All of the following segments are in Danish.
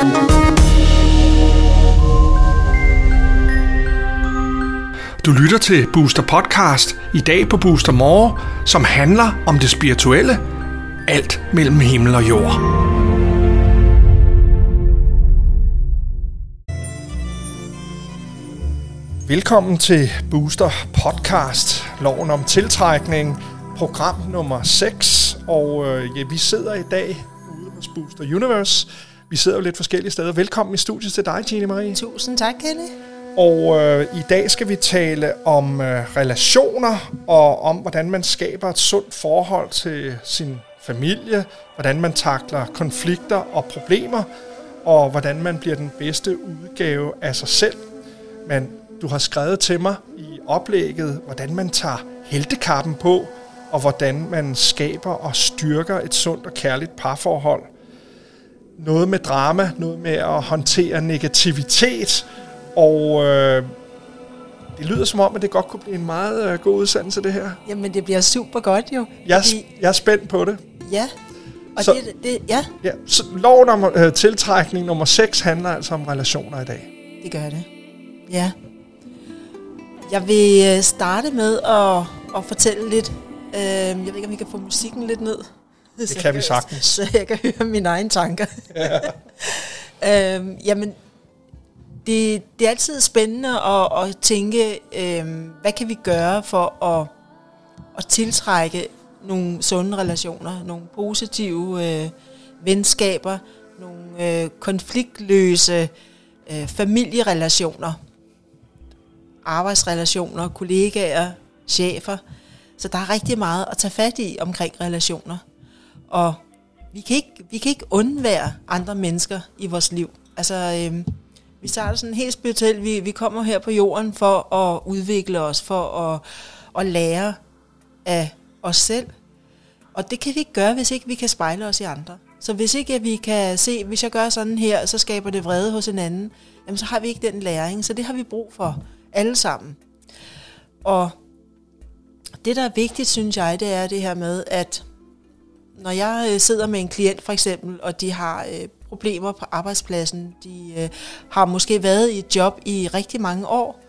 Du lytter til Booster Podcast i dag på Booster More, som handler om det spirituelle. Alt mellem himmel og jord. Velkommen til Booster Podcast, loven om tiltrækning, program nummer 6. Og øh, ja, vi sidder i dag ude hos Booster Universe. Vi sidder jo lidt forskellige steder. Velkommen i studiet til dig, Tine Marie. Tusind tak, Kenny. Og øh, i dag skal vi tale om øh, relationer og om, hvordan man skaber et sundt forhold til sin familie, hvordan man takler konflikter og problemer, og hvordan man bliver den bedste udgave af sig selv. Men du har skrevet til mig i oplægget, hvordan man tager heltekappen på, og hvordan man skaber og styrker et sundt og kærligt parforhold. Noget med drama, noget med at håndtere negativitet, og øh, det lyder som om, at det godt kunne blive en meget øh, god udsendelse, det her. Jamen, det bliver super godt jo. Jeg, fordi... jeg er spændt på det. Ja, og Så- det, det, ja, Ja, så loven om øh, tiltrækning nummer 6 handler altså om relationer i dag. det gør det. Ja. Jeg vil øh, starte med at, at fortælle lidt. Øh, jeg ved ikke, om vi kan få musikken lidt ned. Det kan vi sagtens. Så jeg kan høre mine egne tanker. Ja. øhm, jamen, det, det er altid spændende at, at tænke, øhm, hvad kan vi gøre for at, at tiltrække nogle sunde relationer, nogle positive øh, venskaber, nogle øh, konfliktløse øh, familierelationer, arbejdsrelationer, kollegaer, chefer. Så der er rigtig meget at tage fat i omkring relationer. Og vi kan ikke, vi kan ikke undvære andre mennesker i vores liv. Altså, øh, vi starter sådan helt spirituelt. Vi, vi kommer her på jorden for at udvikle os, for at, at lære af os selv. Og det kan vi ikke gøre, hvis ikke vi kan spejle os i andre. Så hvis ikke vi kan se, hvis jeg gør sådan her, så skaber det vrede hos en anden, jamen så har vi ikke den læring. Så det har vi brug for alle sammen. Og det, der er vigtigt, synes jeg, det er det her med, at når jeg øh, sidder med en klient for eksempel, og de har øh, problemer på arbejdspladsen, de øh, har måske været i et job i rigtig mange år,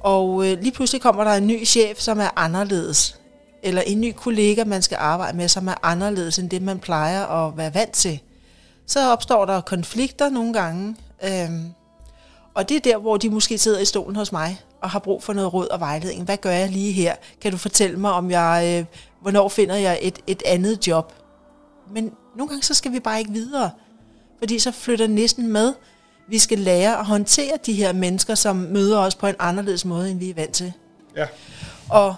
og øh, lige pludselig kommer der en ny chef, som er anderledes, eller en ny kollega, man skal arbejde med, som er anderledes end det, man plejer at være vant til. Så opstår der konflikter nogle gange, øh, og det er der, hvor de måske sidder i stolen hos mig og har brug for noget råd og vejledning. Hvad gør jeg lige her? Kan du fortælle mig, om jeg, øh, hvornår finder jeg et, et andet job? Men nogle gange så skal vi bare ikke videre, fordi så flytter næsten med. Vi skal lære at håndtere de her mennesker, som møder os på en anderledes måde, end vi er vant til. Ja. Og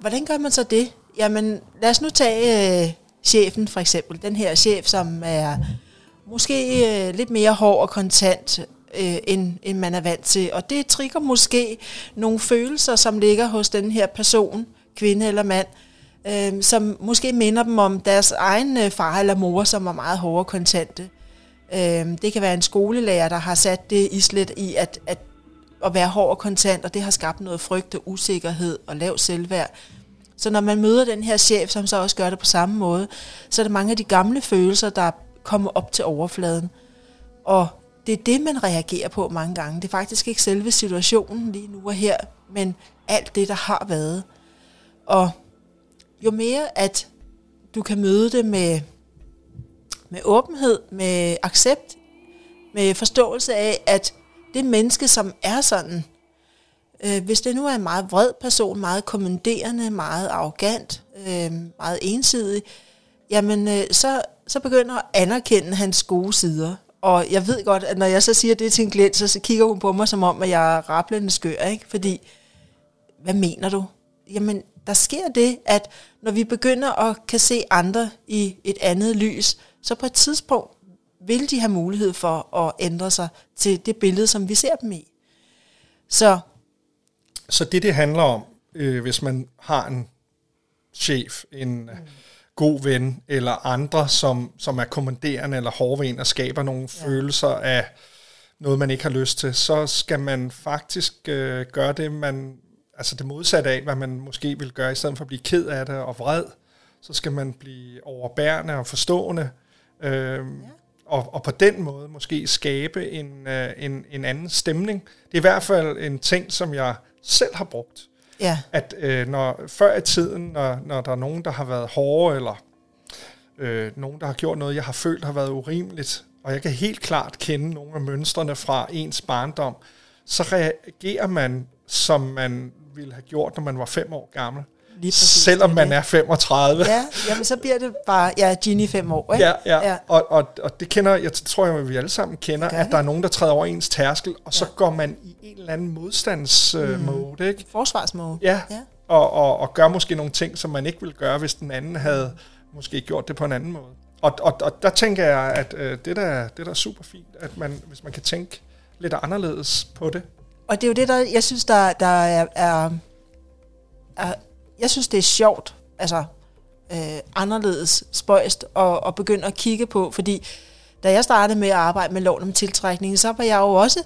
hvordan gør man så det? Jamen, lad os nu tage øh, chefen for eksempel. Den her chef, som er måske øh, lidt mere hård og kontant, øh, end, end man er vant til. Og det trigger måske nogle følelser, som ligger hos den her person, kvinde eller mand, øh, Øhm, som måske minder dem om deres egen øh, far eller mor, som var meget hårde kontante. Øh, det kan være en skolelærer, der har sat det islet i at, at, at være hård og kontant, og det har skabt noget frygt og usikkerhed og lav selvværd. Så når man møder den her chef, som så også gør det på samme måde, så er der mange af de gamle følelser, der kommer op til overfladen. Og det er det, man reagerer på mange gange. Det er faktisk ikke selve situationen lige nu og her, men alt det, der har været. Og jo mere, at du kan møde det med, med åbenhed, med accept, med forståelse af, at det menneske, som er sådan, øh, hvis det nu er en meget vred person, meget kommanderende, meget arrogant, øh, meget ensidig, jamen øh, så, så begynder at anerkende hans gode sider. Og jeg ved godt, at når jeg så siger det til en klient, så, så kigger hun på mig som om, at jeg er rablende skør, ikke? Fordi, hvad mener du? Jamen, der sker det, at når vi begynder at kan se andre i et andet lys, så på et tidspunkt vil de have mulighed for at ændre sig til det billede, som vi ser dem i. Så Så det, det handler om, øh, hvis man har en chef, en mm. god ven, eller andre, som, som er kommanderende eller hårdven og skaber nogle ja. følelser af noget, man ikke har lyst til, så skal man faktisk øh, gøre det, man, altså det modsatte af, hvad man måske vil gøre, i stedet for at blive ked af det og vred, så skal man blive overbærende og forstående, øh, ja. og, og på den måde måske skabe en, øh, en, en anden stemning. Det er i hvert fald en ting, som jeg selv har brugt. Ja. At øh, når, før i tiden, når, når der er nogen, der har været hårde, eller øh, nogen, der har gjort noget, jeg har følt har været urimeligt, og jeg kan helt klart kende nogle af mønstrene fra ens barndom, så reagerer man, som man ville have gjort, når man var fem år gammel. Lige præcis, Selvom man er 35. Ja, jamen så bliver det bare, ja, Ginny fem år, ikke? Ja, ja. ja. Og, og, og det kender, jeg tror jeg, vi alle sammen kender, at der er nogen, der træder over ens tærskel, og så Ja. går man i en eller anden modstandsmode, mm. ikke? Forsvarsmåde. Ja, ja. Og, og, og gør måske nogle ting, som man ikke ville gøre, hvis den anden havde måske gjort det på en anden måde. Og, og, og der tænker jeg, at øh, det, der, det der er super fint, at man, hvis man kan tænke lidt anderledes på det. Og det er jo det, der, jeg synes, der, der er, er, er, jeg synes, det er sjovt, altså øh, anderledes spøjst, og, og begynde at kigge på, fordi da jeg startede med at arbejde med loven om tiltrækning, så var jeg jo også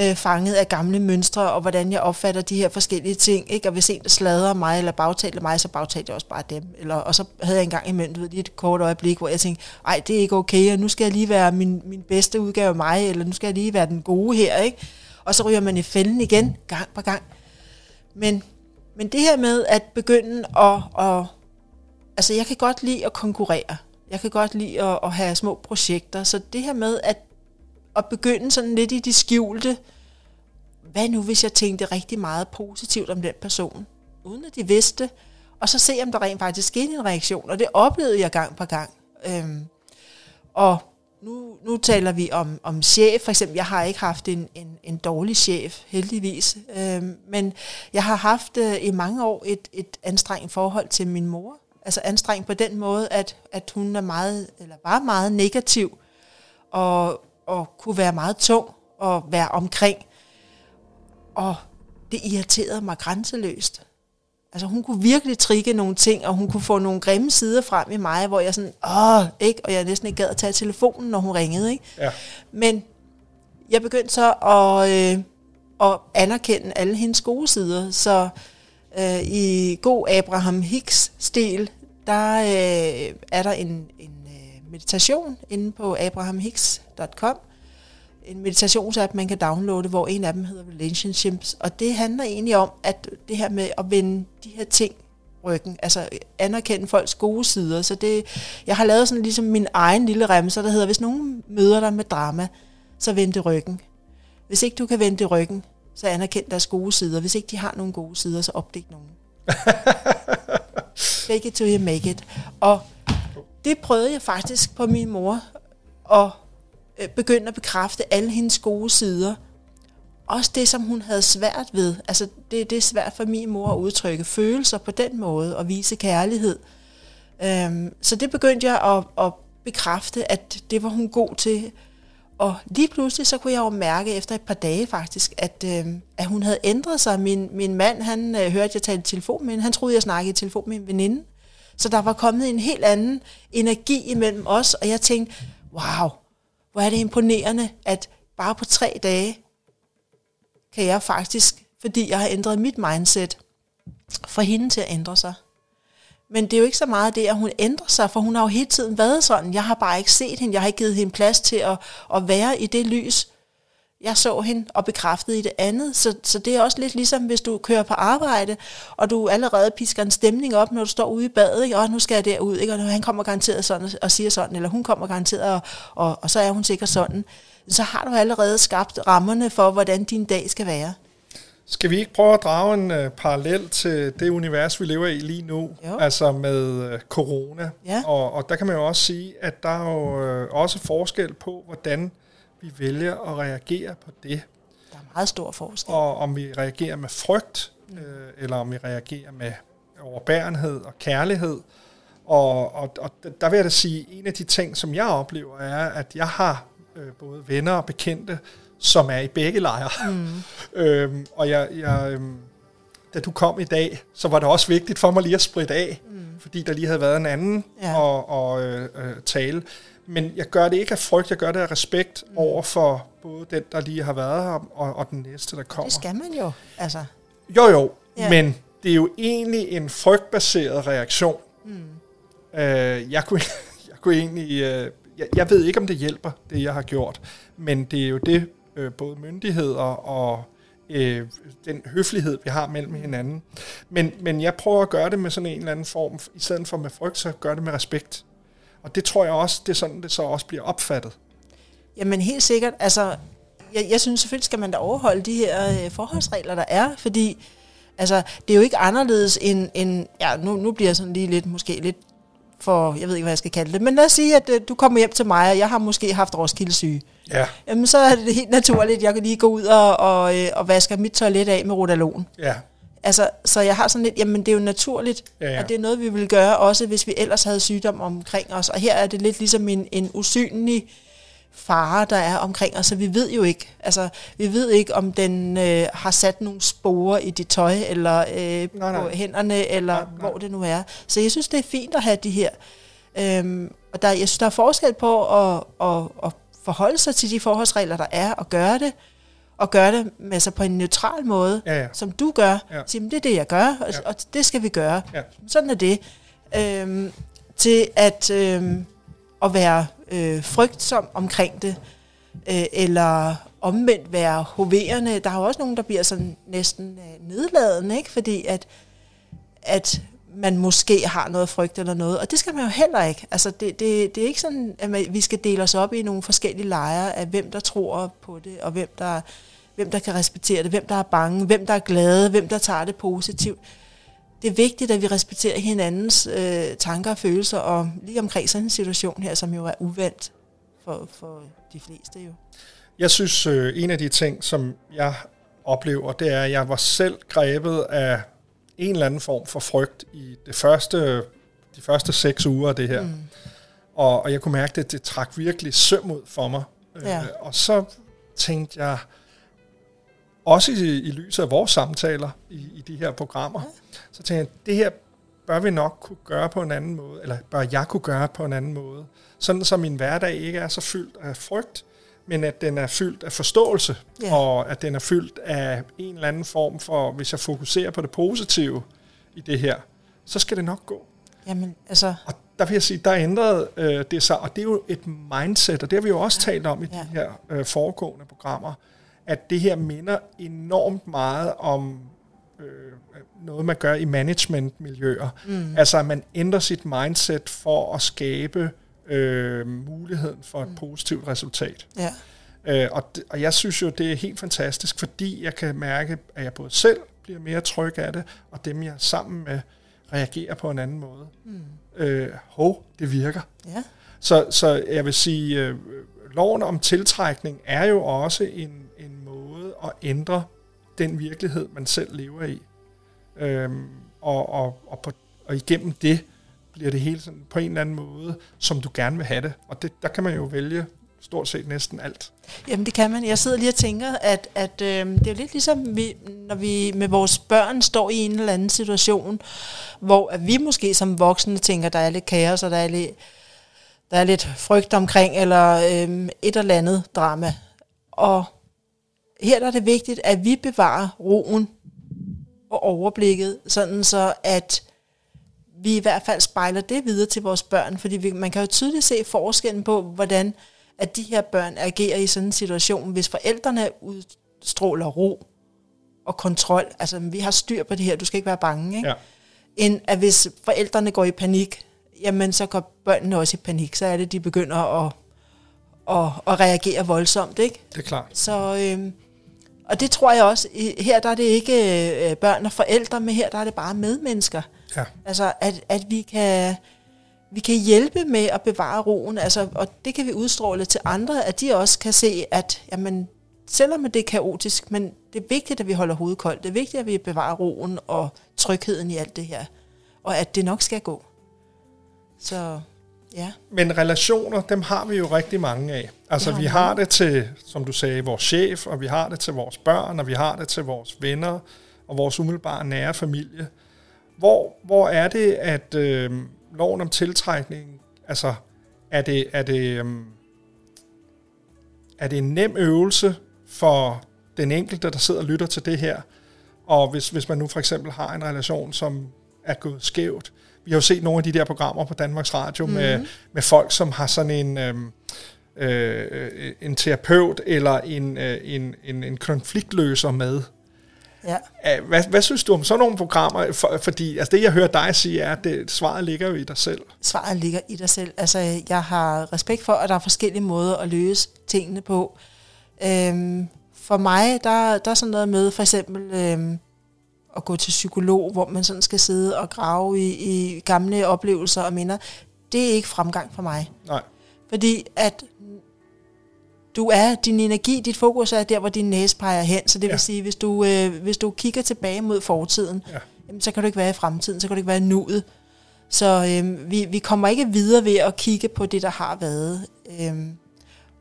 øh, fanget af gamle mønstre, og hvordan jeg opfatter de her forskellige ting, ikke? og hvis en sladrer mig, eller bagtaler mig, så bagtalte jeg også bare dem, eller, og så havde jeg engang imellem, du ved, lige et kort øjeblik, hvor jeg tænkte, ej, det er ikke okay, og nu skal jeg lige være min, min bedste udgave af mig, eller nu skal jeg lige være den gode her, ikke? Og så ryger man i fælden igen, gang på gang. Men, men det her med at begynde at, at... Altså, jeg kan godt lide at konkurrere. Jeg kan godt lide at, at have små projekter. Så det her med at, at begynde sådan lidt i de skjulte... Hvad nu, hvis jeg tænkte rigtig meget positivt om den person, uden at de vidste, og så se, om der rent faktisk skete en reaktion. Og det oplevede jeg gang på gang. Øhm, og nu, nu taler vi om, om chef, for eksempel. Jeg har ikke haft en, en, en dårlig chef, heldigvis. Øhm, men jeg har haft øh, i mange år et, et anstrengt forhold til min mor. Altså anstrengt på den måde, at, at hun er meget, eller var meget negativ, og, og kunne være meget tung og være omkring. Og det irriterede mig grænseløst. Altså hun kunne virkelig trigge nogle ting, og hun kunne få nogle grimme sider frem i mig, hvor jeg sådan, åh, ikke? Og jeg næsten ikke gad at tage telefonen, når hun ringede, ikke? Ja. Men jeg begyndte så at, øh, at anerkende alle hendes gode sider, så øh, i god Abraham Hicks-stil, der øh, er der en, en øh, meditation inde på abrahamhicks.com, en meditationsapp, man kan downloade, hvor en af dem hedder Relationships, og det handler egentlig om, at det her med at vende de her ting ryggen, altså anerkende folks gode sider, så det, jeg har lavet sådan ligesom min egen lille remser, der hedder, hvis nogen møder dig med drama, så vend det ryggen. Hvis ikke du kan vende det ryggen, så anerkend deres gode sider. Hvis ikke de har nogle gode sider, så opdæk nogen. Fake it till you make it. Og det prøvede jeg faktisk på min mor, øh, Øh, begynde at bekræfte alle hendes gode sider. Også det, som hun havde svært ved. Altså, det, det er svært for min mor at udtrykke følelser på den måde, og vise kærlighed. Øhm, så det begyndte jeg at, at bekræfte, at det var hun god til. Og lige pludselig, så kunne jeg jo mærke efter et par dage faktisk, at, øh, at hun havde ændret sig. Min, min mand, han øh, hørte, at jeg talte i telefon med hende. Han troede, jeg snakkede i telefon med en veninde. Så der var kommet en helt anden energi imellem os, og jeg tænkte, wow, hvor er det imponerende, at bare på tre dage kan jeg faktisk, fordi jeg har ændret mit mindset, få hende til at ændre sig. Men det er jo ikke så meget det, at hun ændrer sig, for hun har jo hele tiden været sådan. Jeg har bare ikke set hende, jeg har ikke givet hende plads til at, at være i det lys. Jeg så hende og bekræftede i det andet, så, så det er også lidt ligesom, hvis du kører på arbejde, og du allerede pisker en stemning op, når du står ude i badet, ikke? og nu skal jeg derud, ikke? og han kommer garanteret sådan og siger sådan, eller hun kommer garanteret, og, og, og så er hun sikkert sådan. Så har du allerede skabt rammerne for, hvordan din dag skal være. Skal vi ikke prøve at drage en uh, parallel til det univers, vi lever i lige nu, Jo. altså med uh, corona? Ja. Og, og der kan man jo også sige, at der er jo uh, også forskel på, hvordan vi vælger at reagere på det. Der er meget stor forskel. Og om vi reagerer med frygt, øh, eller om vi reagerer med overbærenhed og kærlighed. Og, og, og der vil jeg da sige, en af de ting, som jeg oplever, er, at jeg har øh, både venner og bekendte, som er i begge lejre. Mm. øhm, og jeg, jeg, øhm, da du kom i dag, så var det også vigtigt for mig lige at spritte af, mm. fordi der lige havde været en anden Ja. og, og øh, øh, tale. Men jeg gør det ikke af frygt, jeg gør det af respekt mm. over for både den, der lige har været her, og, og den næste, der kommer. Det skal man jo. Altså, Jo, jo, Ja. men det er jo egentlig en frygtbaseret reaktion. Mm. Øh, jeg, kunne, jeg kunne egentlig... Øh, jeg, jeg, jeg ved ikke, om det hjælper, det jeg har gjort, men det er jo det, øh, både myndigheder og øh, den høflighed, vi har mellem hinanden. Men, men jeg prøver at gøre det med sådan en eller anden form, i stedet for med frygt, så gør det med respekt. Og det tror jeg også, det er sådan, det så også bliver opfattet. Jamen helt sikkert. Altså, jeg, jeg synes selvfølgelig skal man da overholde de her øh, forholdsregler, der er, fordi altså, det er jo ikke anderledes end, end ja, nu, nu bliver jeg sådan lige lidt, måske lidt for, jeg ved ikke, hvad jeg skal kalde det, men lad os sige, at øh, du kommer hjem til mig, og jeg har måske haft Roskilde Ja. Jamen, så er det helt naturligt, at jeg kan lige gå ud og, og, øh, og vaske mit toilet af med Rodalon. Ja. Altså, så jeg har sådan lidt, jamen det er jo naturligt, Ja, ja. og det er noget, vi vil gøre, også hvis vi ellers havde sygdom omkring os. Og her er det lidt ligesom en, en usynlig fare, der er omkring os, så vi ved jo ikke, altså vi ved ikke, om den øh, har sat nogle sporer i dit tøj, eller øh, Nej, nej. på hænderne, eller Nej, nej. hvor det nu er. Så jeg synes, det er fint at have de her. Øhm, og der, jeg synes, der er forskel på at, at, at forholde sig til de forholdsregler, der er, og gøre det, og gøre det med sig på en neutral måde, Ja, ja. som du gør. Ja. Sige, "Men det er det, jeg gør, og, Ja. og det skal vi gøre. Ja. Sådan er det. Øhm, til at, øhm, at være øh, frygtsom omkring det, øh, eller omvendt være hoverende. Der er jo også nogen, der bliver sådan næsten øh, nedladende, ikke? fordi at, at man måske har noget frygt eller noget, og det skal man jo heller ikke. Altså, det, det, det er ikke sådan, at man, vi skal dele os op i nogle forskellige lejre af, hvem der tror på det, og hvem der, hvem der kan respektere det, hvem der er bange, hvem der er glade, hvem der tager det positivt. Det er vigtigt, at vi respekterer hinandens øh, tanker og følelser, og lige omkring sådan en situation her, som jo er uvandt for, for de fleste jo. Jeg synes, øh, en af de ting, som jeg oplever, det er, at jeg var selv grebet af en eller anden form for frygt i det første, de første seks uger af det her. Mm. Og, og jeg kunne mærke, at det trak virkelig søm ud for mig. Ja. Øh, og så tænkte jeg, også i, i lyset af vores samtaler i, i de her programmer, ja. så tænkte jeg, det her bør vi nok kunne gøre på en anden måde, eller bør jeg kunne gøre på en anden måde. Sådan så min hverdag ikke er så fyldt af frygt, men at den er fyldt af forståelse, Ja. og at den er fyldt af en eller anden form for, hvis jeg fokuserer på det positive i det her, så skal det nok gå. Jamen, altså, Og der vil jeg sige, der ændrede øh, det sig, og det er jo et mindset, og det har vi jo også talt om i ja. Ja. de her øh, foregående programmer, at det her minder enormt meget om øh, noget, man gør i managementmiljøer. Mm. Altså, at man ændrer sit mindset for at skabe øh, muligheden for et mm. positivt resultat. ja. Øh, og, det, og jeg synes jo, det er helt fantastisk, fordi jeg kan mærke, at jeg både selv bliver mere tryg af det, og dem, jeg er sammen med, reagerer på en anden måde. Mm. Øh, hov, det virker. Ja. Så, så jeg vil sige, øh, loven om tiltrækning er jo også en, en måde at ændre den virkelighed, man selv lever i. Øhm, og, og, og, på, og igennem det bliver det hele sådan på en eller anden måde, som du gerne vil have det. Og det, der kan man jo vælge stort set næsten alt. Jamen det kan man. Jeg sidder lige og tænker, at, at øh, det er jo lidt ligesom, vi, når vi med vores børn står i en eller anden situation, hvor at vi måske som voksne tænker, der er lidt kaos, og der er lidt, der er lidt frygt omkring, eller øh, et eller andet drama. Og her der er det vigtigt, at vi bevarer roen og overblikket, sådan så at vi i hvert fald spejler det videre til vores børn, fordi vi, man kan jo tydeligt se forskellen på, hvordan at de her børn agerer i sådan en situation, hvis forældrene udstråler ro og kontrol, altså vi har styr på det her, du skal ikke være bange, ikke? Ja. end at hvis forældrene går i panik, jamen så går børnene også i panik, så er det, de begynder at, at, at reagere voldsomt, ikke? Det er klart. Så, øhm, og det tror jeg også, her der er det ikke øh, børn og forældre, men her der er det bare medmennesker. Ja. Altså, at, at vi kan vi kan hjælpe med at bevare roen, altså, og det kan vi udstråle til andre, at de også kan se, at jamen, selvom det er kaotisk, men det er vigtigt, at vi holder hovedet koldt. Det er vigtigt, at vi bevarer roen og trygheden i alt det her. Og at det nok skal gå. Så ja, Men relationer, dem har vi jo rigtig mange af. Altså Det har vi vi har det til, som du sagde, vores chef, og vi har det til vores børn, og vi har det til vores venner, og vores umiddelbare nære familie. Hvor, hvor er det, at øh, loven om tiltrækning, altså er det, er det, øh, er det en nem øvelse for den enkelte, der sidder og lytter til det her, og hvis, hvis man nu for eksempel har en relation, som er gået skævt. Vi har jo set nogle af de der programmer på Danmarks Radio mm. med, med folk, som har sådan en... Øh, øh, en terapeut eller en, øh, en, en, en konfliktløser med. Ja. Hvad, hvad synes du om sådan nogle programmer? For, fordi altså det, jeg hører dig sige, er, at det, svaret ligger jo i dig selv. Svaret ligger i dig selv. Altså, jeg har respekt for, at der er forskellige måder at løse tingene på. Øhm, for mig, der, der er sådan noget med for eksempel øhm, at gå til psykolog, hvor man sådan skal sidde og grave i, i gamle oplevelser og minder. Det er ikke fremgang for mig. Nej. Fordi at du er, din energi, dit fokus er der, hvor din næse peger hen. Så det ja. vil sige, hvis du, øh, hvis du kigger tilbage mod fortiden, ja. jamen, så kan du ikke være i fremtiden, så kan du ikke være i nuet. Så øh, vi, vi kommer ikke videre ved at kigge på det, der har været. Øh,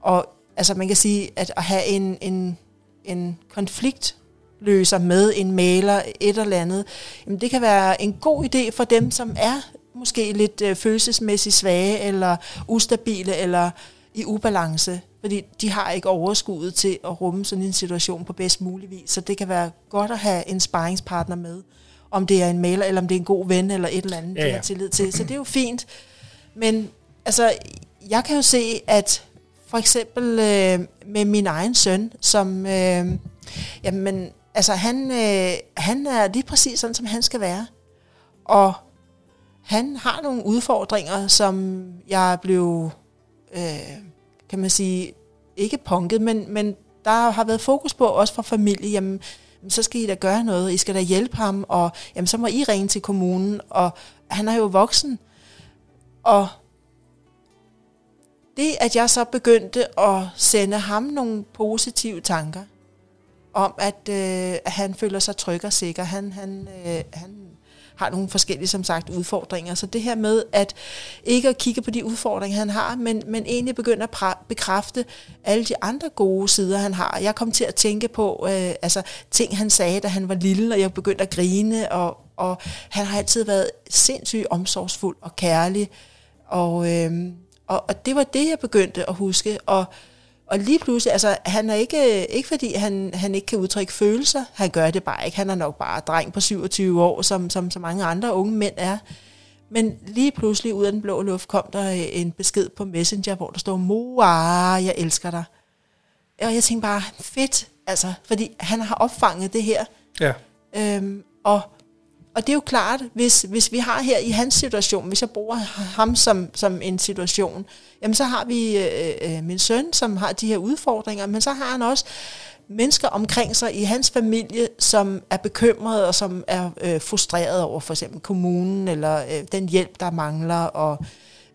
og altså man kan sige, at at have en, en, en konflikt løser med en maler, et eller andet, jamen det kan være en god idé for dem, som er måske lidt øh, følelsesmæssigt svage, eller ustabile, eller i ubalance, fordi de har ikke overskuddet til at rumme sådan en situation på bedst mulig vis. Så det kan være godt at have en sparringspartner med, om det er en maler, eller om det er en god ven, eller et eller andet, ja, ja. de har tillid til. Så det er jo fint. Men altså, jeg kan jo se, at for eksempel øh, med min egen søn, som, øh, jamen, altså han, øh, han er lige præcis sådan, som han skal være. Og han har nogle udfordringer, som jeg blev øh, kan man sige, ikke punket, men, men der har været fokus på, også fra familie, jamen, så skal I da gøre noget, I skal da hjælpe ham, og jamen, så må I ringe til kommunen, og han er jo voksen. Og det, at jeg så begyndte at sende ham nogle positive tanker, om at øh, han føler sig tryg og sikker, han, han, øh, han har nogle forskellige, som sagt, udfordringer. Så det her med at ikke at kigge på de udfordringer, han har, men, men egentlig begynde at bekræfte alle de andre gode sider, han har. Jeg kom til at tænke på øh, altså, ting, han sagde, da han var lille, og jeg begyndte at grine, og, og han har altid været sindssygt omsorgsfuld og kærlig. Og, øh, og, og det var det, jeg begyndte at huske. Og og lige pludselig, altså han er ikke, ikke fordi han, han ikke kan udtrykke følelser, han gør det bare ikke. Han er nok bare dreng på 27 år, som, som så mange andre unge mænd er. Men lige pludselig ud af den blå luft kom der en besked på Messenger, hvor der stod, mor, jeg elsker dig. Og jeg tænkte bare, fedt, altså, fordi han har opfanget det her. Ja. Øhm, og og det er jo klart, hvis, hvis vi har her i hans situation, hvis jeg bruger ham som, som en situation, jamen så har vi øh, øh, min søn, som har de her udfordringer, men så har han også mennesker omkring sig i hans familie, som er bekymrede og som er øh, frustreret over for eksempel kommunen, eller øh, den hjælp, der mangler, og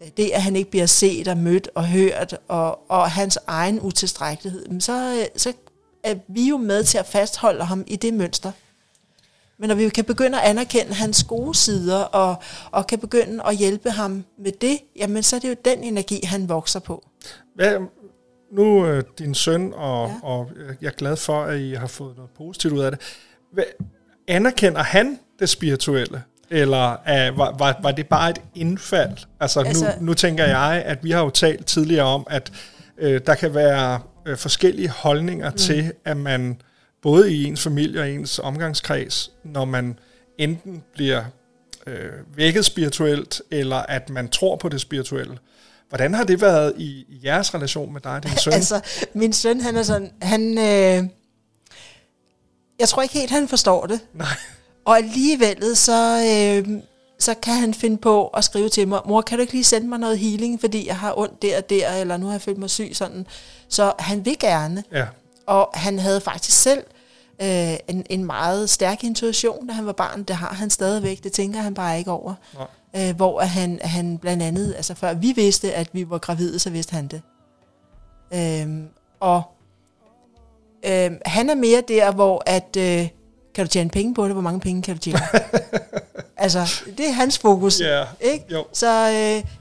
øh, det, at han ikke bliver set og mødt og hørt, og, og hans egen utilstrækkelighed, så, øh, så er vi jo med til at fastholde ham i det mønster. Men når vi kan begynde at anerkende hans gode sider, og, og kan begynde at hjælpe ham med det, jamen så er det jo den energi, han vokser på. Hvad, nu øh, din søn, og, ja. og jeg er glad for, at I har fået noget positivt ud af det. Hvad, anerkender han det spirituelle? Eller uh, var, var, var det bare et indfald? Altså, altså nu, nu tænker jeg, at vi har jo talt tidligere om, at øh, der kan være øh, forskellige holdninger mm. til, at man både i ens familie og ens omgangskreds, når man enten bliver øh, vækket spirituelt, eller at man tror på det spirituelle. Hvordan har det været i, i jeres relation med dig og din søn? altså, min søn, han er sådan, han, øh, jeg tror ikke helt, han forstår det. Nej. Og alligevel, så, øh, så kan han finde på at skrive til mig, mor, kan du ikke lige sende mig noget healing, fordi jeg har ondt der og der, eller nu har jeg følt mig syg, sådan. Så han vil gerne. Ja. Og han havde faktisk selv øh, en, en meget stærk intuition, da han var barn. Det har han stadigvæk, det tænker han bare ikke over. Nej. Øh, hvor han, han blandt andet, altså før vi vidste, at vi var gravide, så vidste han det. Øh, og øh, han er mere der, hvor at, øh, kan du tjene penge på det? Hvor mange penge kan du tjene? altså, det er hans fokus. Yeah, ikke? Jo. Så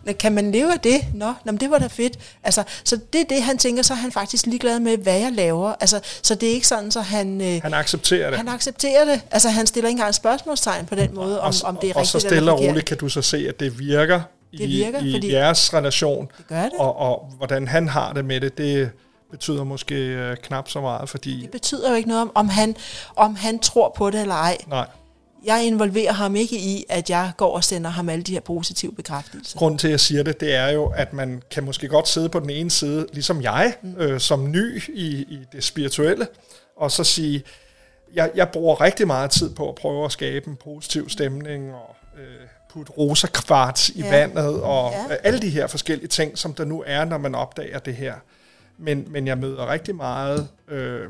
øh, kan man leve af det? Nå, nå men det var da fedt. Altså, så det er det, han tænker, så er han faktisk ligeglad med, hvad jeg laver. Altså, så det er ikke sådan, så han... Øh, han accepterer det. Han accepterer det. Altså, han stiller ikke engang spørgsmålstegn på den måde, om, og, om det er og rigtigt Og så stille og roligt kan du så se, at det virker, det virker i, fordi i jeres relation. Det gør det. Og, og hvordan han har det med det, det betyder måske øh, knap så meget, fordi... Det betyder jo ikke noget om, om han, om han tror på det eller ej. Nej. Jeg involverer ham ikke i, at jeg går og sender ham alle de her positive bekræftelser. Grunden til, at jeg siger det, det er jo, at man kan måske godt sidde på den ene side, ligesom jeg, mm. øh, som ny i, i det spirituelle, og så sige, jeg, jeg bruger rigtig meget tid på at prøve at skabe en positiv stemning, og øh, putte rosa kvarts i ja. vandet, og ja. alle de her forskellige ting, som der nu er, når man opdager det her. Men, men jeg møder rigtig meget øh,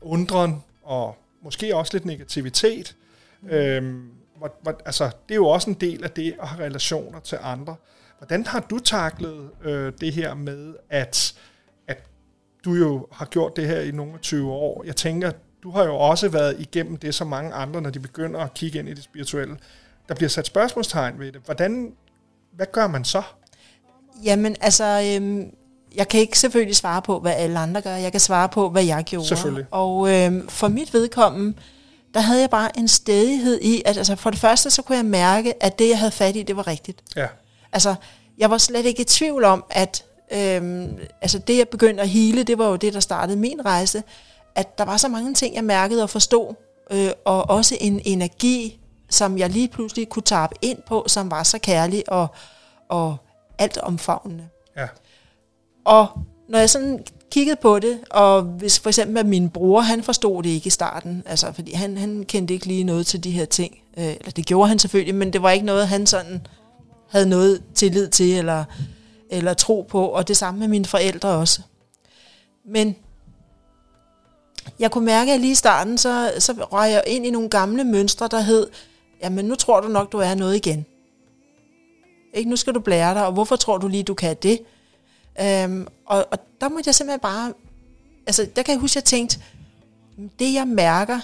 undren, og måske også lidt negativitet. Mm. Øh, hvor, hvor, altså, det er jo også en del af det at have relationer til andre. Hvordan har du taklet øh, det her med, at, at du jo har gjort det her i nogle af 20 år? Jeg tænker, du har jo også været igennem det, som mange andre, når de begynder at kigge ind i det spirituelle. Der bliver sat spørgsmålstegn ved det. Hvordan, hvad gør man så? Jamen, altså, øhm, jeg kan ikke selvfølgelig svare på, hvad alle andre gør. Jeg kan svare på, hvad jeg gjorde. Selvfølgelig. Og øhm, for mit vedkommende, der havde jeg bare en stedighed i, at altså, for det første, så kunne jeg mærke, at det, jeg havde fat i, det var rigtigt. Ja. Altså, jeg var slet ikke i tvivl om, at øhm, altså det, jeg begyndte at hele, det var jo det, der startede min rejse at der var så mange ting, jeg mærkede og forstod, øh, og også en energi, som jeg lige pludselig kunne tappe ind på, som var så kærlig og, og alt omfavnende. Ja. Og når jeg sådan kiggede på det, og hvis for eksempel at min bror, han forstod det ikke i starten, altså fordi han, han kendte ikke lige noget til de her ting, øh, eller det gjorde han selvfølgelig, men det var ikke noget, han sådan havde noget tillid til, eller, eller tro på, og det samme med mine forældre også. Men jeg kunne mærke, at lige i starten, så, så røg jeg ind i nogle gamle mønstre, der hed, jamen nu tror du nok, du er noget igen. Ikke, nu skal du blære dig, og hvorfor tror du lige, du kan det? Øhm, og, og der måtte jeg simpelthen bare, altså der kan jeg huske, at jeg tænkte, det jeg mærker,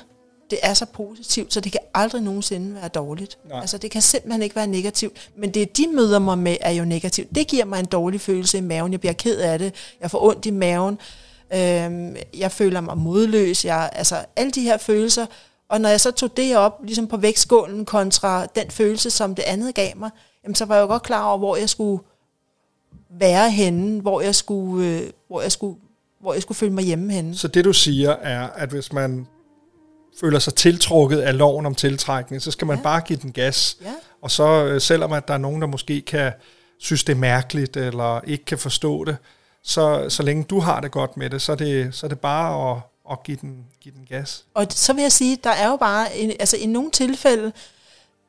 det er så positivt, så det kan aldrig nogensinde være dårligt. Nej. Altså det kan simpelthen ikke være negativt. Men det, de møder mig med, er jo negativt. Det giver mig en dårlig følelse i maven. Jeg bliver ked af det. Jeg får ondt i maven. Øhm, jeg føler mig modløs, jeg, altså alle de her følelser. Og når jeg så tog det op, ligesom på vægtskålen, kontra den følelse, som det andet gav mig, jamen, så var jeg jo godt klar over, hvor jeg skulle være henne, hvor jeg skulle, øh, hvor jeg skulle, hvor jeg skulle føle mig hjemme henne. Så det du siger er, at hvis man føler sig tiltrukket af loven om tiltrækning, så skal man ja. bare give den gas. Ja. Og så øh, selvom at der er nogen, der måske kan synes, det er mærkeligt, eller ikke kan forstå det, så, så længe du har det godt med det, så er det, så er det bare at, at give, den, give den gas. Og så vil jeg sige, der er jo bare, en, altså i nogle tilfælde,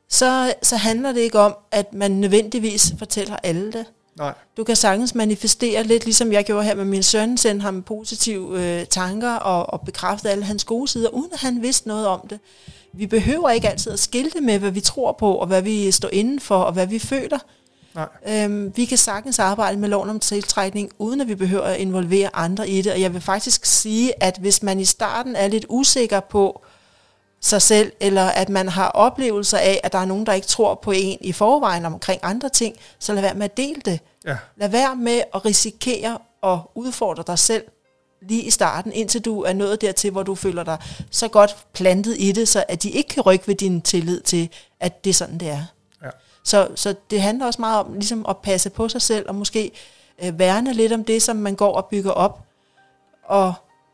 så, så handler det ikke om, at man nødvendigvis fortæller alle det. Nej. Du kan sagtens manifestere lidt, ligesom jeg gjorde her med min søn, sende ham positive øh, tanker og, og bekræfte alle hans gode sider, uden at han vidste noget om det. Vi behøver ikke altid at skilte med, hvad vi tror på, og hvad vi står inden for, og hvad vi føler. Nej. Øhm, vi kan sagtens arbejde med loven om tiltrækning, uden at vi behøver at involvere andre i det. Og jeg vil faktisk sige, at hvis man i starten er lidt usikker på sig selv, eller at man har oplevelser af, at der er nogen, der ikke tror på en i forvejen omkring andre ting, så lad være med at dele det. Ja. Lad være med at risikere at udfordre dig selv lige i starten, indtil du er nået dertil, hvor du føler dig så godt plantet i det, så at de ikke kan rykke ved din tillid til, at det er sådan, det er. Så, så det handler også meget om ligesom at passe på sig selv, og måske øh, værne lidt om det, som man går og bygger op, og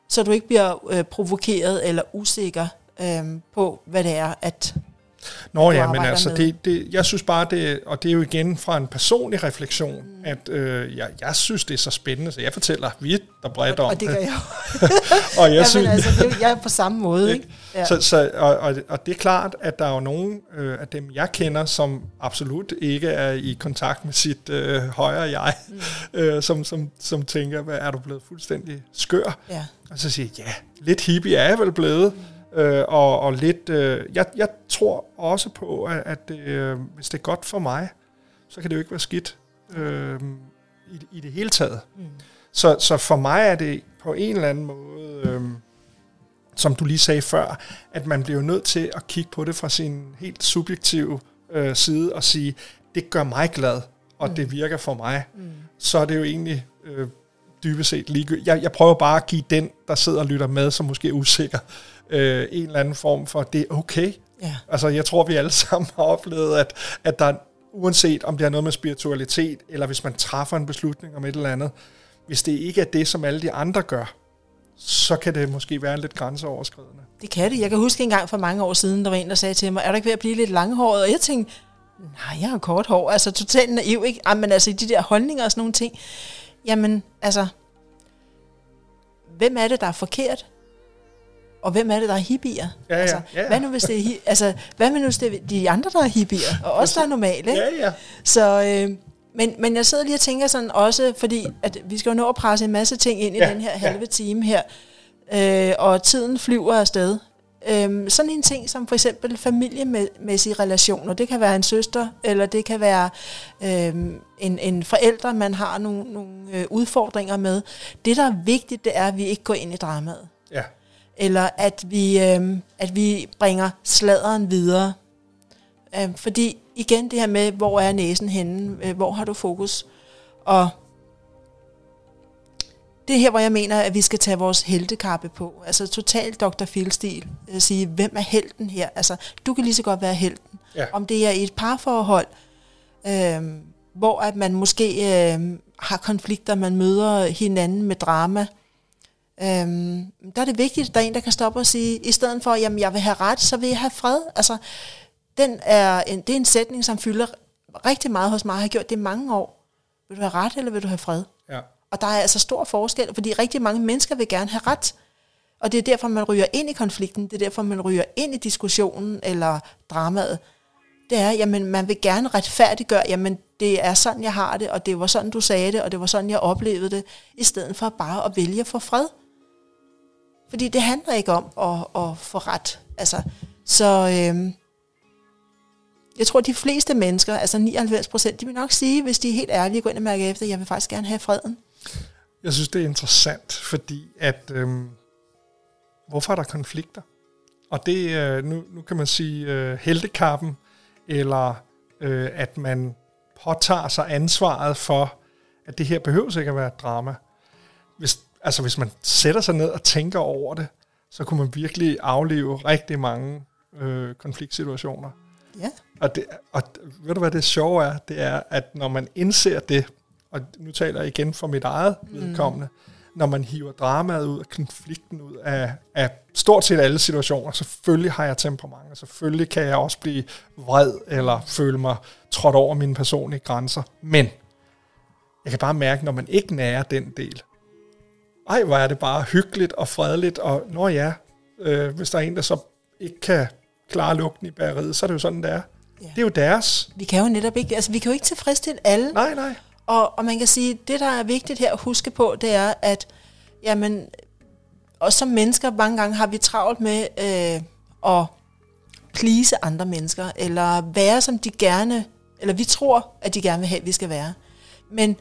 så du ikke bliver øh, provokeret eller usikker øh, på, hvad det er, at Nå ja, men altså, det, det, jeg synes bare, det, og det er jo igen fra en personlig refleksion, mm. at øh, jeg, jeg synes, det er så spændende, så jeg fortæller vidt og bredt om og det. gør jeg og jeg Jamen, synes, altså, det, jeg er på samme måde, ikke? Ja. Så, så, og, og, og det er klart, at der er jo nogen øh, af dem, jeg kender, som absolut ikke er i kontakt med sit øh, højere jeg, mm. øh, som, som, som tænker, hvad er du blevet fuldstændig skør? Ja. Og så siger jeg, ja, lidt hippie er jeg vel blevet. Mm Øh, og, og lidt, øh, jeg, jeg tror også på, at, at øh, hvis det er godt for mig, så kan det jo ikke være skidt øh, i, i det hele taget. Mm. Så, så for mig er det på en eller anden måde, øh, som du lige sagde før, at man bliver nødt til at kigge på det fra sin helt subjektive øh, side og sige, det gør mig glad, og mm. det virker for mig. Mm. Så er det jo egentlig øh, dybest set ligegyldigt. Jeg, jeg prøver bare at give den, der sidder og lytter med, som måske er usikker, øh, en eller anden form for, det er okay. Ja. Altså, jeg tror, vi alle sammen har oplevet, at, at der, uanset om det har noget med spiritualitet, eller hvis man træffer en beslutning om et eller andet, hvis det ikke er det, som alle de andre gør, så kan det måske være lidt grænseoverskridende. Det kan det. Jeg kan huske en gang for mange år siden, der var en, der sagde til mig, er du ikke ved at blive lidt langhåret? Og jeg tænkte, nej, jeg har kort hår. Altså totalt naiv, ikke? Men altså de der holdninger og sådan nogle ting. Jamen, altså, hvem er det, der er forkert? Og hvem er det, der er hippier? Ja, ja, altså, ja, ja. Hvad nu hvis det er, altså, hvad nu hvis det er de andre, der er hippier? Og os, der er normale, ikke? Ja, ja. Så, øh, men, men jeg sidder lige og tænker sådan også, fordi at vi skal jo nå at presse en masse ting ind i Ja, den her ja. halve time her, øh, og tiden flyver afsted. Øhm, sådan en ting som for eksempel familiemæssige relationer, det kan være en søster, eller det kan være øhm, en, en forælder, man har nogle, nogle øh, udfordringer med. Det, der er vigtigt, det er, at vi ikke går ind i dramaet. Ja, Eller at vi, øhm, at vi bringer sladeren videre. Øhm, fordi igen det her med, hvor er næsen henne, øh, hvor har du fokus? Og det er her, hvor jeg mener, at vi skal tage vores heltekappe på. Altså totalt Dr. Phil-stil. Øh, sige, hvem er helten her? Altså, du kan lige så godt være helten. Ja. Om det er i et parforhold, øhm, hvor at man måske øhm, har konflikter, man møder hinanden med drama, øhm, der er det vigtigt, at der er en, der kan stoppe og sige, i stedet for, jamen jeg vil have ret, så vil jeg have fred. Altså, den er en, det er en sætning, som fylder rigtig meget hos mig, og har gjort det i mange år. Vil du have ret, eller vil du have fred? ja. Og der er altså stor forskel, fordi rigtig mange mennesker vil gerne have ret. Og det er derfor, man ryger ind i konflikten. Det er derfor, man ryger ind i diskussionen eller dramaet. Det er, jamen man vil gerne retfærdiggøre, jamen det er sådan, jeg har det, og det var sådan, du sagde det, og det var sådan, jeg oplevede det, i stedet for bare at vælge for fred. Fordi det handler ikke om at, at få ret. Altså, så øhm, jeg tror, de fleste mennesker, altså 99 procent, de vil nok sige, hvis de er helt ærlige, går ind og mærker efter, jeg vil faktisk gerne have freden. Jeg synes, det er interessant, fordi at, øhm, hvorfor er der konflikter? Og det, øh, nu, nu kan man sige øh, heldekappen, eller øh, at man påtager sig ansvaret for, at det her behøver ikke at være et drama. Hvis, altså hvis man sætter sig ned og tænker over det, så kunne man virkelig afleve rigtig mange øh, konfliktsituationer. Ja. Og, det, og ved du, hvad det sjove er? Det er, at når man indser det, og nu taler jeg igen for mit eget vedkommende, når man hiver dramaet ud af konflikten ud af, af stort set alle situationer, selvfølgelig har jeg temperament, og selvfølgelig kan jeg også blive vred, eller føle mig trådt over mine personlige grænser. Men jeg kan bare mærke, når man ikke nærer den del, ej, hvor er det bare hyggeligt og fredeligt, og når ja, øh, hvis der er en, der så ikke kan klare lugten i bageriet, så er det jo sådan, det er. Ja. Det er jo deres. Vi kan jo netop ikke, altså vi kan jo ikke tilfredsstille alle. Nej, nej. Og, og man kan sige, det der er vigtigt her at huske på, det er, at jamen, også som mennesker, mange gange har vi travlt med øh, at please andre mennesker, eller være som de gerne, eller vi tror, at de gerne vil have, at vi skal være. Men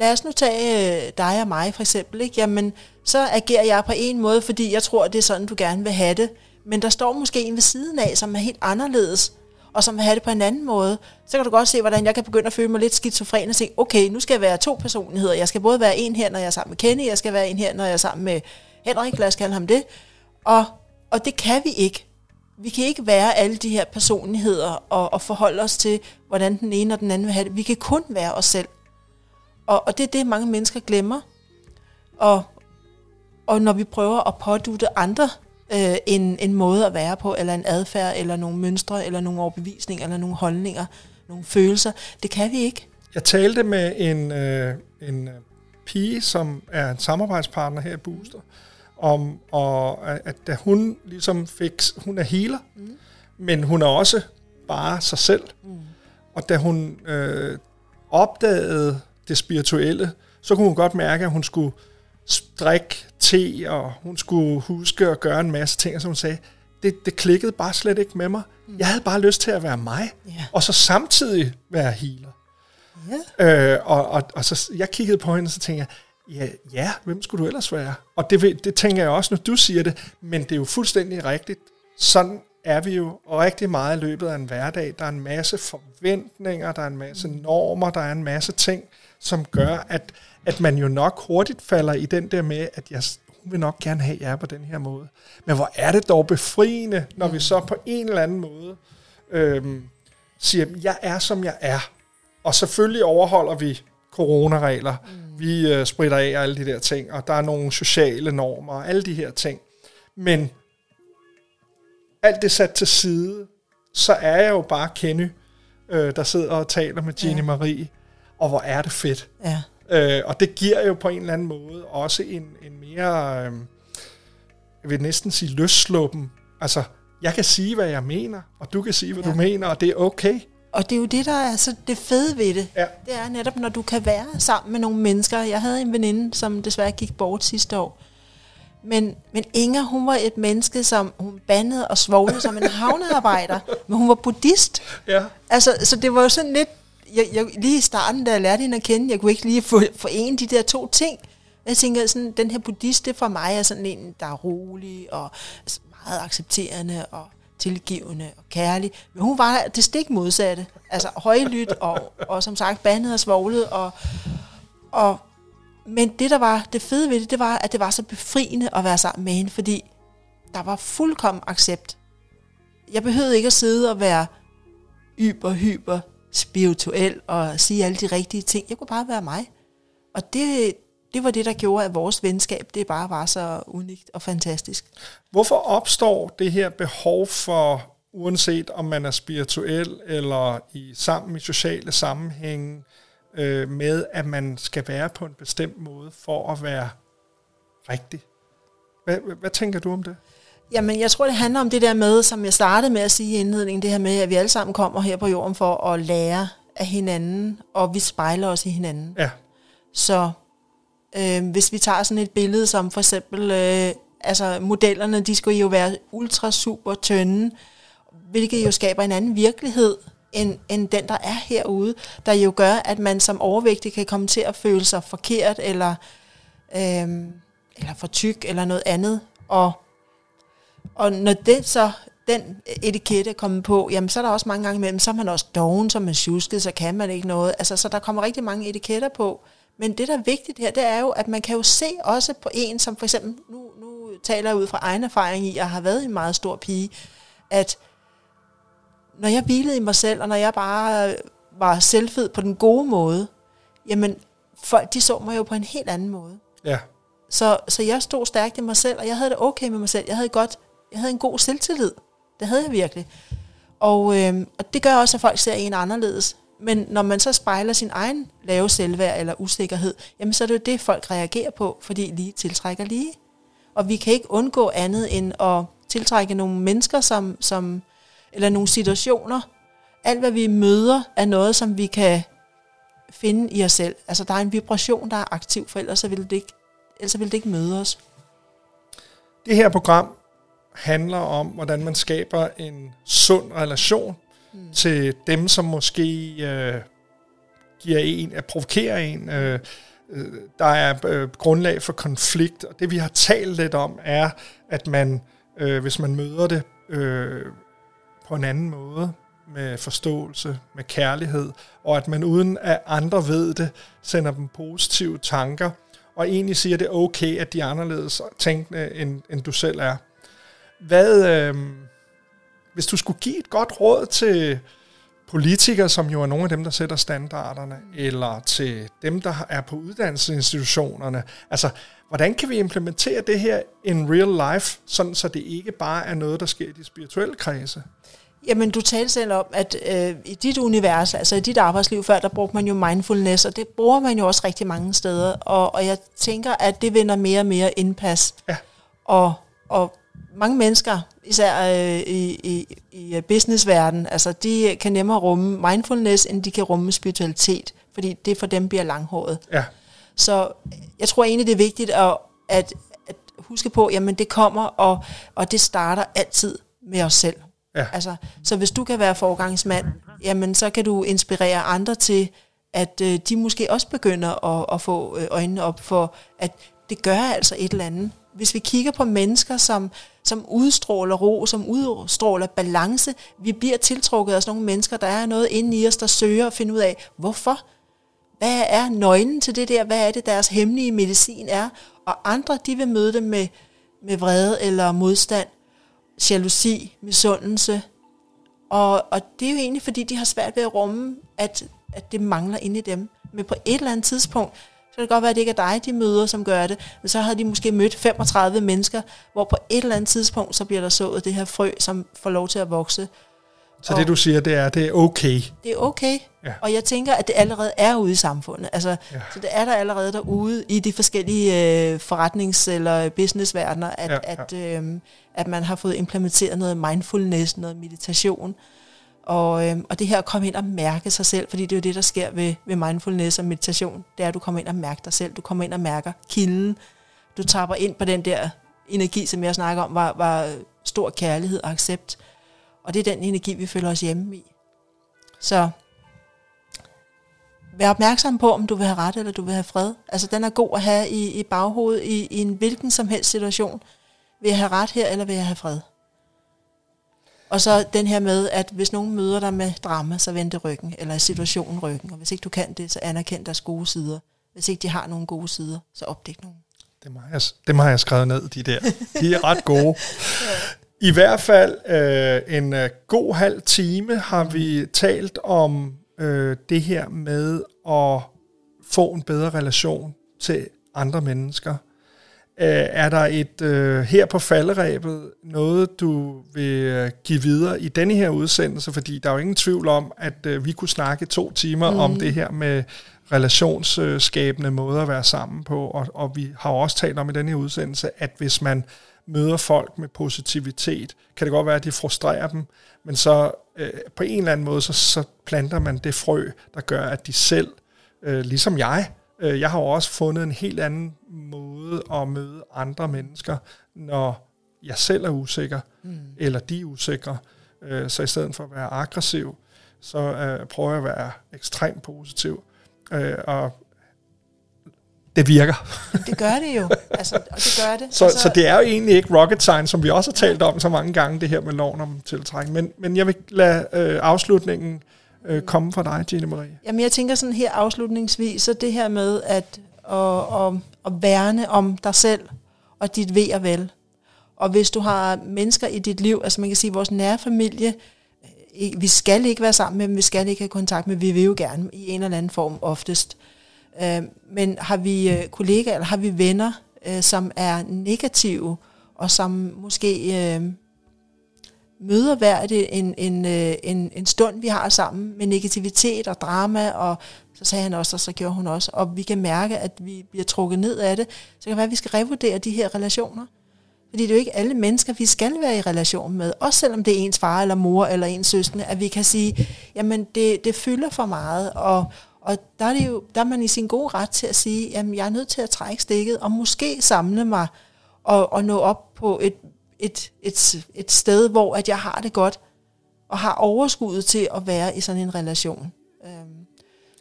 lad os nu tage øh, dig og mig for eksempel, ikke? Jamen, så agerer jeg på en måde, fordi jeg tror, det er sådan, du gerne vil have det. Men der står måske en ved siden af, som er helt anderledes, og som vil have det på en anden måde, så kan du godt se, hvordan jeg kan begynde at føle mig lidt skizofren og sige, okay, nu skal jeg være to personligheder. Jeg skal både være en her, når jeg er sammen med Kenny, jeg skal være en her, når jeg er sammen med Henrik, lad os kalde ham det. Og, og det kan vi ikke. Vi kan ikke være alle de her personligheder og, og forholde os til, hvordan den ene og den anden vil have det. Vi kan kun være os selv. Og, og det er det, mange mennesker glemmer. Og, og når vi prøver at pådute andre øh, en, en måde at være på, eller en adfærd, eller nogle mønstre, eller nogle overbevisninger, eller nogle holdninger, nogle følelser, det kan vi ikke. Jeg talte med en, øh, en øh, pige, som er en samarbejdspartner her i Booster, om og, at da hun ligesom fik, hun er healer, mm. men hun er også bare sig selv. Mm. Og da hun øh, opdagede det spirituelle, så kunne hun godt mærke, at hun skulle drikke te, og hun skulle huske at gøre en masse ting, og så hun sagde, det, det klikkede bare slet ikke med mig. Mm. Jeg havde bare lyst til at være mig, Ja. og så samtidig være healer. Ja. Øh, og, og, og så jeg kiggede på hende, og så tænkte jeg, ja, ja, hvem skulle du ellers være? Og det, det tænker jeg også, når du siger det, men det er jo fuldstændig rigtigt. Sådan er vi jo rigtig meget i løbet af en hverdag. Der er en masse forventninger, der er en masse normer, der er en masse ting, som gør, at, at man jo nok hurtigt falder i den der med, at jeg, hun vil nok gerne have jer på den her måde. Men hvor er det dog befriende, når vi så på en eller anden måde øhm, siger, jeg er som jeg er. Og selvfølgelig overholder vi coronaregler, mm. vi øh, spritter af og alle de der ting, og der er nogle sociale normer og alle de her ting. Men alt det sat til side, så er jeg jo bare Kenny, øh, der sidder og taler med Jeannie ja. Marie, og hvor er det fedt. Ja. Øh, og det giver jo på en eller anden måde også en, en mere, øh, jeg vil næsten sige løssluppen. Altså, jeg kan sige, hvad jeg mener, og du kan sige, hvad ja. du mener, og det er okay. Og det er jo det, der er så det fede ved det. Ja. Det er netop, når du kan være sammen med nogle mennesker. Jeg havde en veninde, som desværre gik bort sidste år. Men, men Inger, hun var et menneske, som hun bandede og svoglede som en havnearbejder, men hun var buddhist. Ja. Altså, så det var jo sådan lidt, jeg, jeg, lige i starten, da jeg lærte hende at kende, jeg kunne ikke lige få, forene de der to ting. Jeg tænker, sådan, den her buddhist, det for mig er sådan en, der er rolig og altså meget accepterende og tilgivende og kærlig. Men hun var det stik modsatte. Altså højlydt og, og som sagt bandet og svoglet. Og, og, men det, der var det fede ved det, det var, at det var så befriende at være sammen med hende, fordi der var fuldkommen accept. Jeg behøvede ikke at sidde og være yber, hyper, spirituel og sige alle de rigtige ting. Jeg kunne bare være mig. Og det, det var det, der gjorde, at vores venskab, det bare var så unikt og fantastisk. Hvorfor opstår det her behov for, uanset om man er spirituel eller i sammen i sociale sammenhænge, øh, med at man skal være på en bestemt måde for at være rigtig? Hvad, hvad, hvad tænker du om det? Jamen, jeg tror, det handler om det der med, som jeg startede med at sige i indledningen, det her med, at vi alle sammen kommer her på jorden for at lære af hinanden, og vi spejler os i hinanden. Ja. Så øh, hvis vi tager sådan et billede som for eksempel, øh, altså modellerne, de skulle jo være ultra super tynde, hvilket jo skaber en anden virkelighed, end, end den, der er herude, der jo gør, at man som overvægtig kan komme til at føle sig forkert, eller, øh, eller for tyk, eller noget andet. Og, og når det så, den etikette er kommet på, jamen så er der også mange gange imellem, så er man også doven, er man tjusket, så kan man ikke noget. Altså, så der kommer rigtig mange etiketter på. Men det, der er vigtigt her, det er jo, at man kan jo se også på en, som for eksempel, nu, nu taler jeg ud fra egen erfaring i, at har været en meget stor pige, at når jeg hvilede i mig selv, og når jeg bare var selvfed på den gode måde, jamen folk, de så mig jo på en helt anden måde. Ja. Så, så jeg stod stærkt i mig selv, og jeg havde det okay med mig selv. Jeg havde, godt, jeg havde en god selvtillid. Det havde jeg virkelig. Og, øh, og det gør også, at folk ser en anderledes. Men når man så spejler sin egen lave selvværd eller usikkerhed, jamen så er det jo det, folk reagerer på, fordi lige tiltrækker lige. Og vi kan ikke undgå andet end at tiltrække nogle mennesker, som, som, eller nogle situationer. Alt, hvad vi møder, er noget, som vi kan finde i os selv. Altså, der er en vibration, der er aktiv, for ellers vil det ikke, ellers vil det ikke møde os. Det her program handler om, hvordan man skaber en sund relation mm. til dem, som måske øh, giver en, at provokere en. Øh, øh, der er øh, grundlag for konflikt, og det vi har talt lidt om, er, at man, øh, hvis man møder det øh, på en anden måde, med forståelse, med kærlighed, og at man uden at andre ved det, sender dem positive tanker, og egentlig siger, at det er okay, at de er anderledes tænkende, end, end du selv er. Hvad, øh, hvis du skulle give et godt råd til politikere, som jo er nogle af dem, der sætter standarderne, eller til dem, der er på uddannelsesinstitutionerne, altså, hvordan kan vi implementere det her in real life, sådan så det ikke bare er noget, der sker i de spirituelle kredse? Jamen, du talte selv om, at øh, i dit univers, altså i dit arbejdsliv før, der brugte man jo mindfulness, og det bruger man jo også rigtig mange steder, og, og jeg tænker, at det vinder mere og mere indpas. Ja. Og, og mange mennesker, især øh, i, i, i businessverdenen, altså de kan nemmere rumme mindfulness, end de kan rumme spiritualitet, fordi det for dem bliver langhåret. Ja. Så jeg tror egentlig, det er vigtigt at, at, at huske på, jamen det kommer, og, og det starter altid med os selv. Ja. Altså, så hvis du kan være forgangsmand, jamen så kan du inspirere andre til, at øh, de måske også begynder at, at få øh, øjnene op for, at det gør altså et eller andet. Hvis vi kigger på mennesker, som, som udstråler ro, som udstråler balance, vi bliver tiltrukket af sådan nogle mennesker, der er noget inde i os, der søger at finde ud af, hvorfor? Hvad er nøglen til det der? Hvad er det, deres hemmelige medicin er? Og andre, de vil møde dem med, med vrede eller modstand, jalousi, misundelse. Og, og det er jo egentlig, fordi de har svært ved at rumme, at, at det mangler inde i dem. Men på et eller andet tidspunkt, kan det godt være, at det ikke er dig, de møder, som gør det, men så har de måske mødt 35 mennesker, hvor på et eller andet tidspunkt, så bliver der sået det her frø, som får lov til at vokse. Så det du siger, det er, det er okay. Det er okay. Ja. Og jeg tænker, at det allerede er ude i samfundet. Altså, Ja. Så det er der allerede derude i de forskellige øh, forretnings- eller businessverdener, at, Ja, ja, at, øh, at man har fået implementeret noget mindfulness, noget meditation. Og, øh, og det her at komme ind og mærke sig selv, fordi det er jo det, der sker ved, ved mindfulness og meditation, det er, at du kommer ind og mærker dig selv. Du kommer ind og mærker kilden. Du tapper ind på den der energi, som jeg snakker om, var, var stor kærlighed og accept. Og det er den energi, vi føler os hjemme i. Så vær opmærksom på, om du vil have ret eller du vil have fred. Altså, den er god at have i, i baghovedet i, i en hvilken som helst situation. Vil jeg have ret her, eller vil jeg have fred? Og så den her med, at hvis nogen møder dig med drama, så vend det ryggen, eller i situationen ryggen. Og hvis ikke du kan det, så anerkend deres gode sider. Hvis ikke de har nogle gode sider, så opdæk nogle. Dem har, jeg, dem har jeg skrevet ned, de der. De er ret gode. I hvert fald øh, en øh, god halv time har vi talt om øh, det her med at få en bedre relation til andre mennesker. Øh, er der et øh, her på falderæbet noget, du vil øh, give videre i denne her udsendelse? Fordi der er jo ingen tvivl om, at øh, vi kunne snakke to timer mm. om det her med relationsskabende måder at være sammen på. Og, og vi har også talt om i denne her udsendelse, at hvis man møder folk med positivitet, kan det godt være, at de frustrerer dem, men så øh, på en eller anden måde, så, så planter man det frø, der gør, at de selv, øh, ligesom jeg, jeg har jo også fundet en helt anden måde at møde andre mennesker, når jeg selv er usikker, mm. eller de er usikre. Øh, så i stedet for at være aggressiv, så øh, prøver jeg at være ekstremt positiv. Øh, og det virker. Det gør det jo. Altså, og det gør det. Så, altså, så det er jo egentlig ikke rocket science, som vi også har talt om så mange gange, det her med loven om tiltrækning. Men, men jeg vil lade øh, afslutningen øh, Øh, komme fra dig, Gina Marie. Jamen jeg tænker sådan her afslutningsvis, så det her med at, at, at, at værne om dig selv og dit ved og vel. Og hvis du har mennesker i dit liv, altså man kan sige, vores nære familie, øh, vi skal ikke være sammen med dem, vi skal ikke have kontakt med, vi vil jo gerne i en eller anden form oftest. Øh, men har vi kollegaer, eller har vi venner, som er negative, og som måske møder hver det en, en, øh, en, en stund, vi har sammen med negativitet og drama, og så sagde han også, og så gjorde hun også, og vi kan mærke, at vi bliver trukket ned af det, så kan det være, at vi skal revurdere de her relationer. Fordi det er jo ikke alle mennesker, vi skal være i relation med, også selvom det er ens far eller mor eller ens søskende, at vi kan sige, jamen det, det fylder for meget, og, og der er, det jo, der er man i sin gode ret til at sige, jamen jeg er nødt til at trække stikket, og måske samle mig og, og nå op på et, et, et, et sted, hvor at jeg har det godt, og har overskuddet til at være i sådan en relation. Øhm,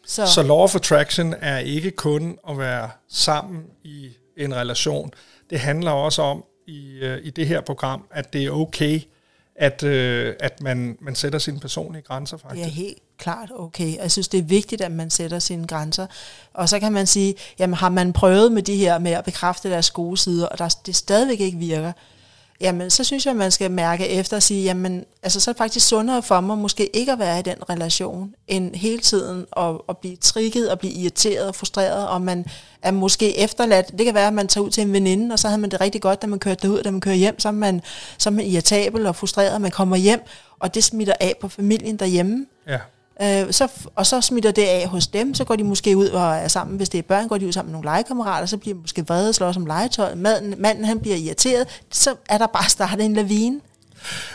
Så. så law of attraction er ikke kun at være sammen i en relation. Det handler også om i, øh, i det her program, at det er okay, at, øh, at man, man sætter sine personlige grænser faktisk. Det er helt klart okay. Jeg synes, det er vigtigt, at man sætter sine grænser. Og så kan man sige, jamen har man prøvet med de her med at bekræfte deres gode sider, og der, det stadigvæk ikke virker, jamen så synes jeg, at man skal mærke efter og sige, jamen altså, så er det faktisk sundere for mig måske ikke at være i den relation, end hele tiden at, at blive trigget og blive irriteret og frustreret, og man er måske efterladt. Det kan være, at man tager ud til en veninde, og så havde man det rigtig godt, da man kørte derud, da man kører hjem, så er man, så er man irritabel og frustreret, og man kommer hjem, og det smitter af på familien derhjemme. Ja. Øh, så, og så smitter det af hos dem, så går de måske ud og er sammen, hvis det er børn, går de ud sammen med nogle legekammerater, så bliver de måske vrede og slås om legetøj, Maden, manden han bliver irriteret, så er der bare startet en lavine.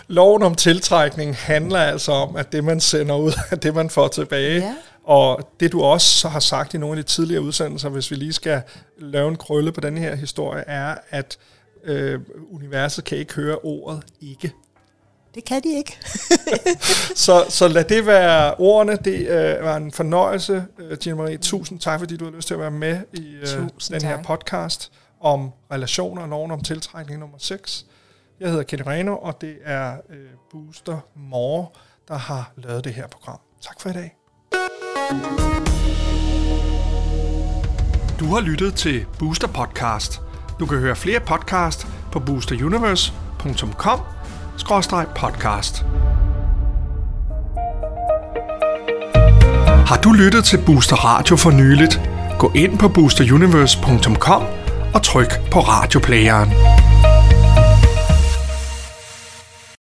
Loven om tiltrækning handler altså om, at det man sender ud, er det man får tilbage. Ja. Og det du også har sagt i nogle af de tidligere udsendelser, hvis vi lige skal lave en krølle på den her historie, er, at øh, universet kan ikke høre ordet ikke. Det kan de ikke. så, så lad det være ordene. Det øh, var en fornøjelse, øh, Gina Marie. Tusind tak, fordi du har lyst til at være med i øh, Tusind den tak. her podcast om relationer og loven om tiltrækning nummer 6. Jeg hedder Kenny Reno, og det er øh, Booster More, der har lavet det her program. Tak for i dag. Du har lyttet til Booster Podcast. Du kan høre flere podcast på boosteruniverse.com podcast. Har du lyttet til Booster Radio for nyligt? Gå ind på boosteruniverse.com og tryk på radioplayeren.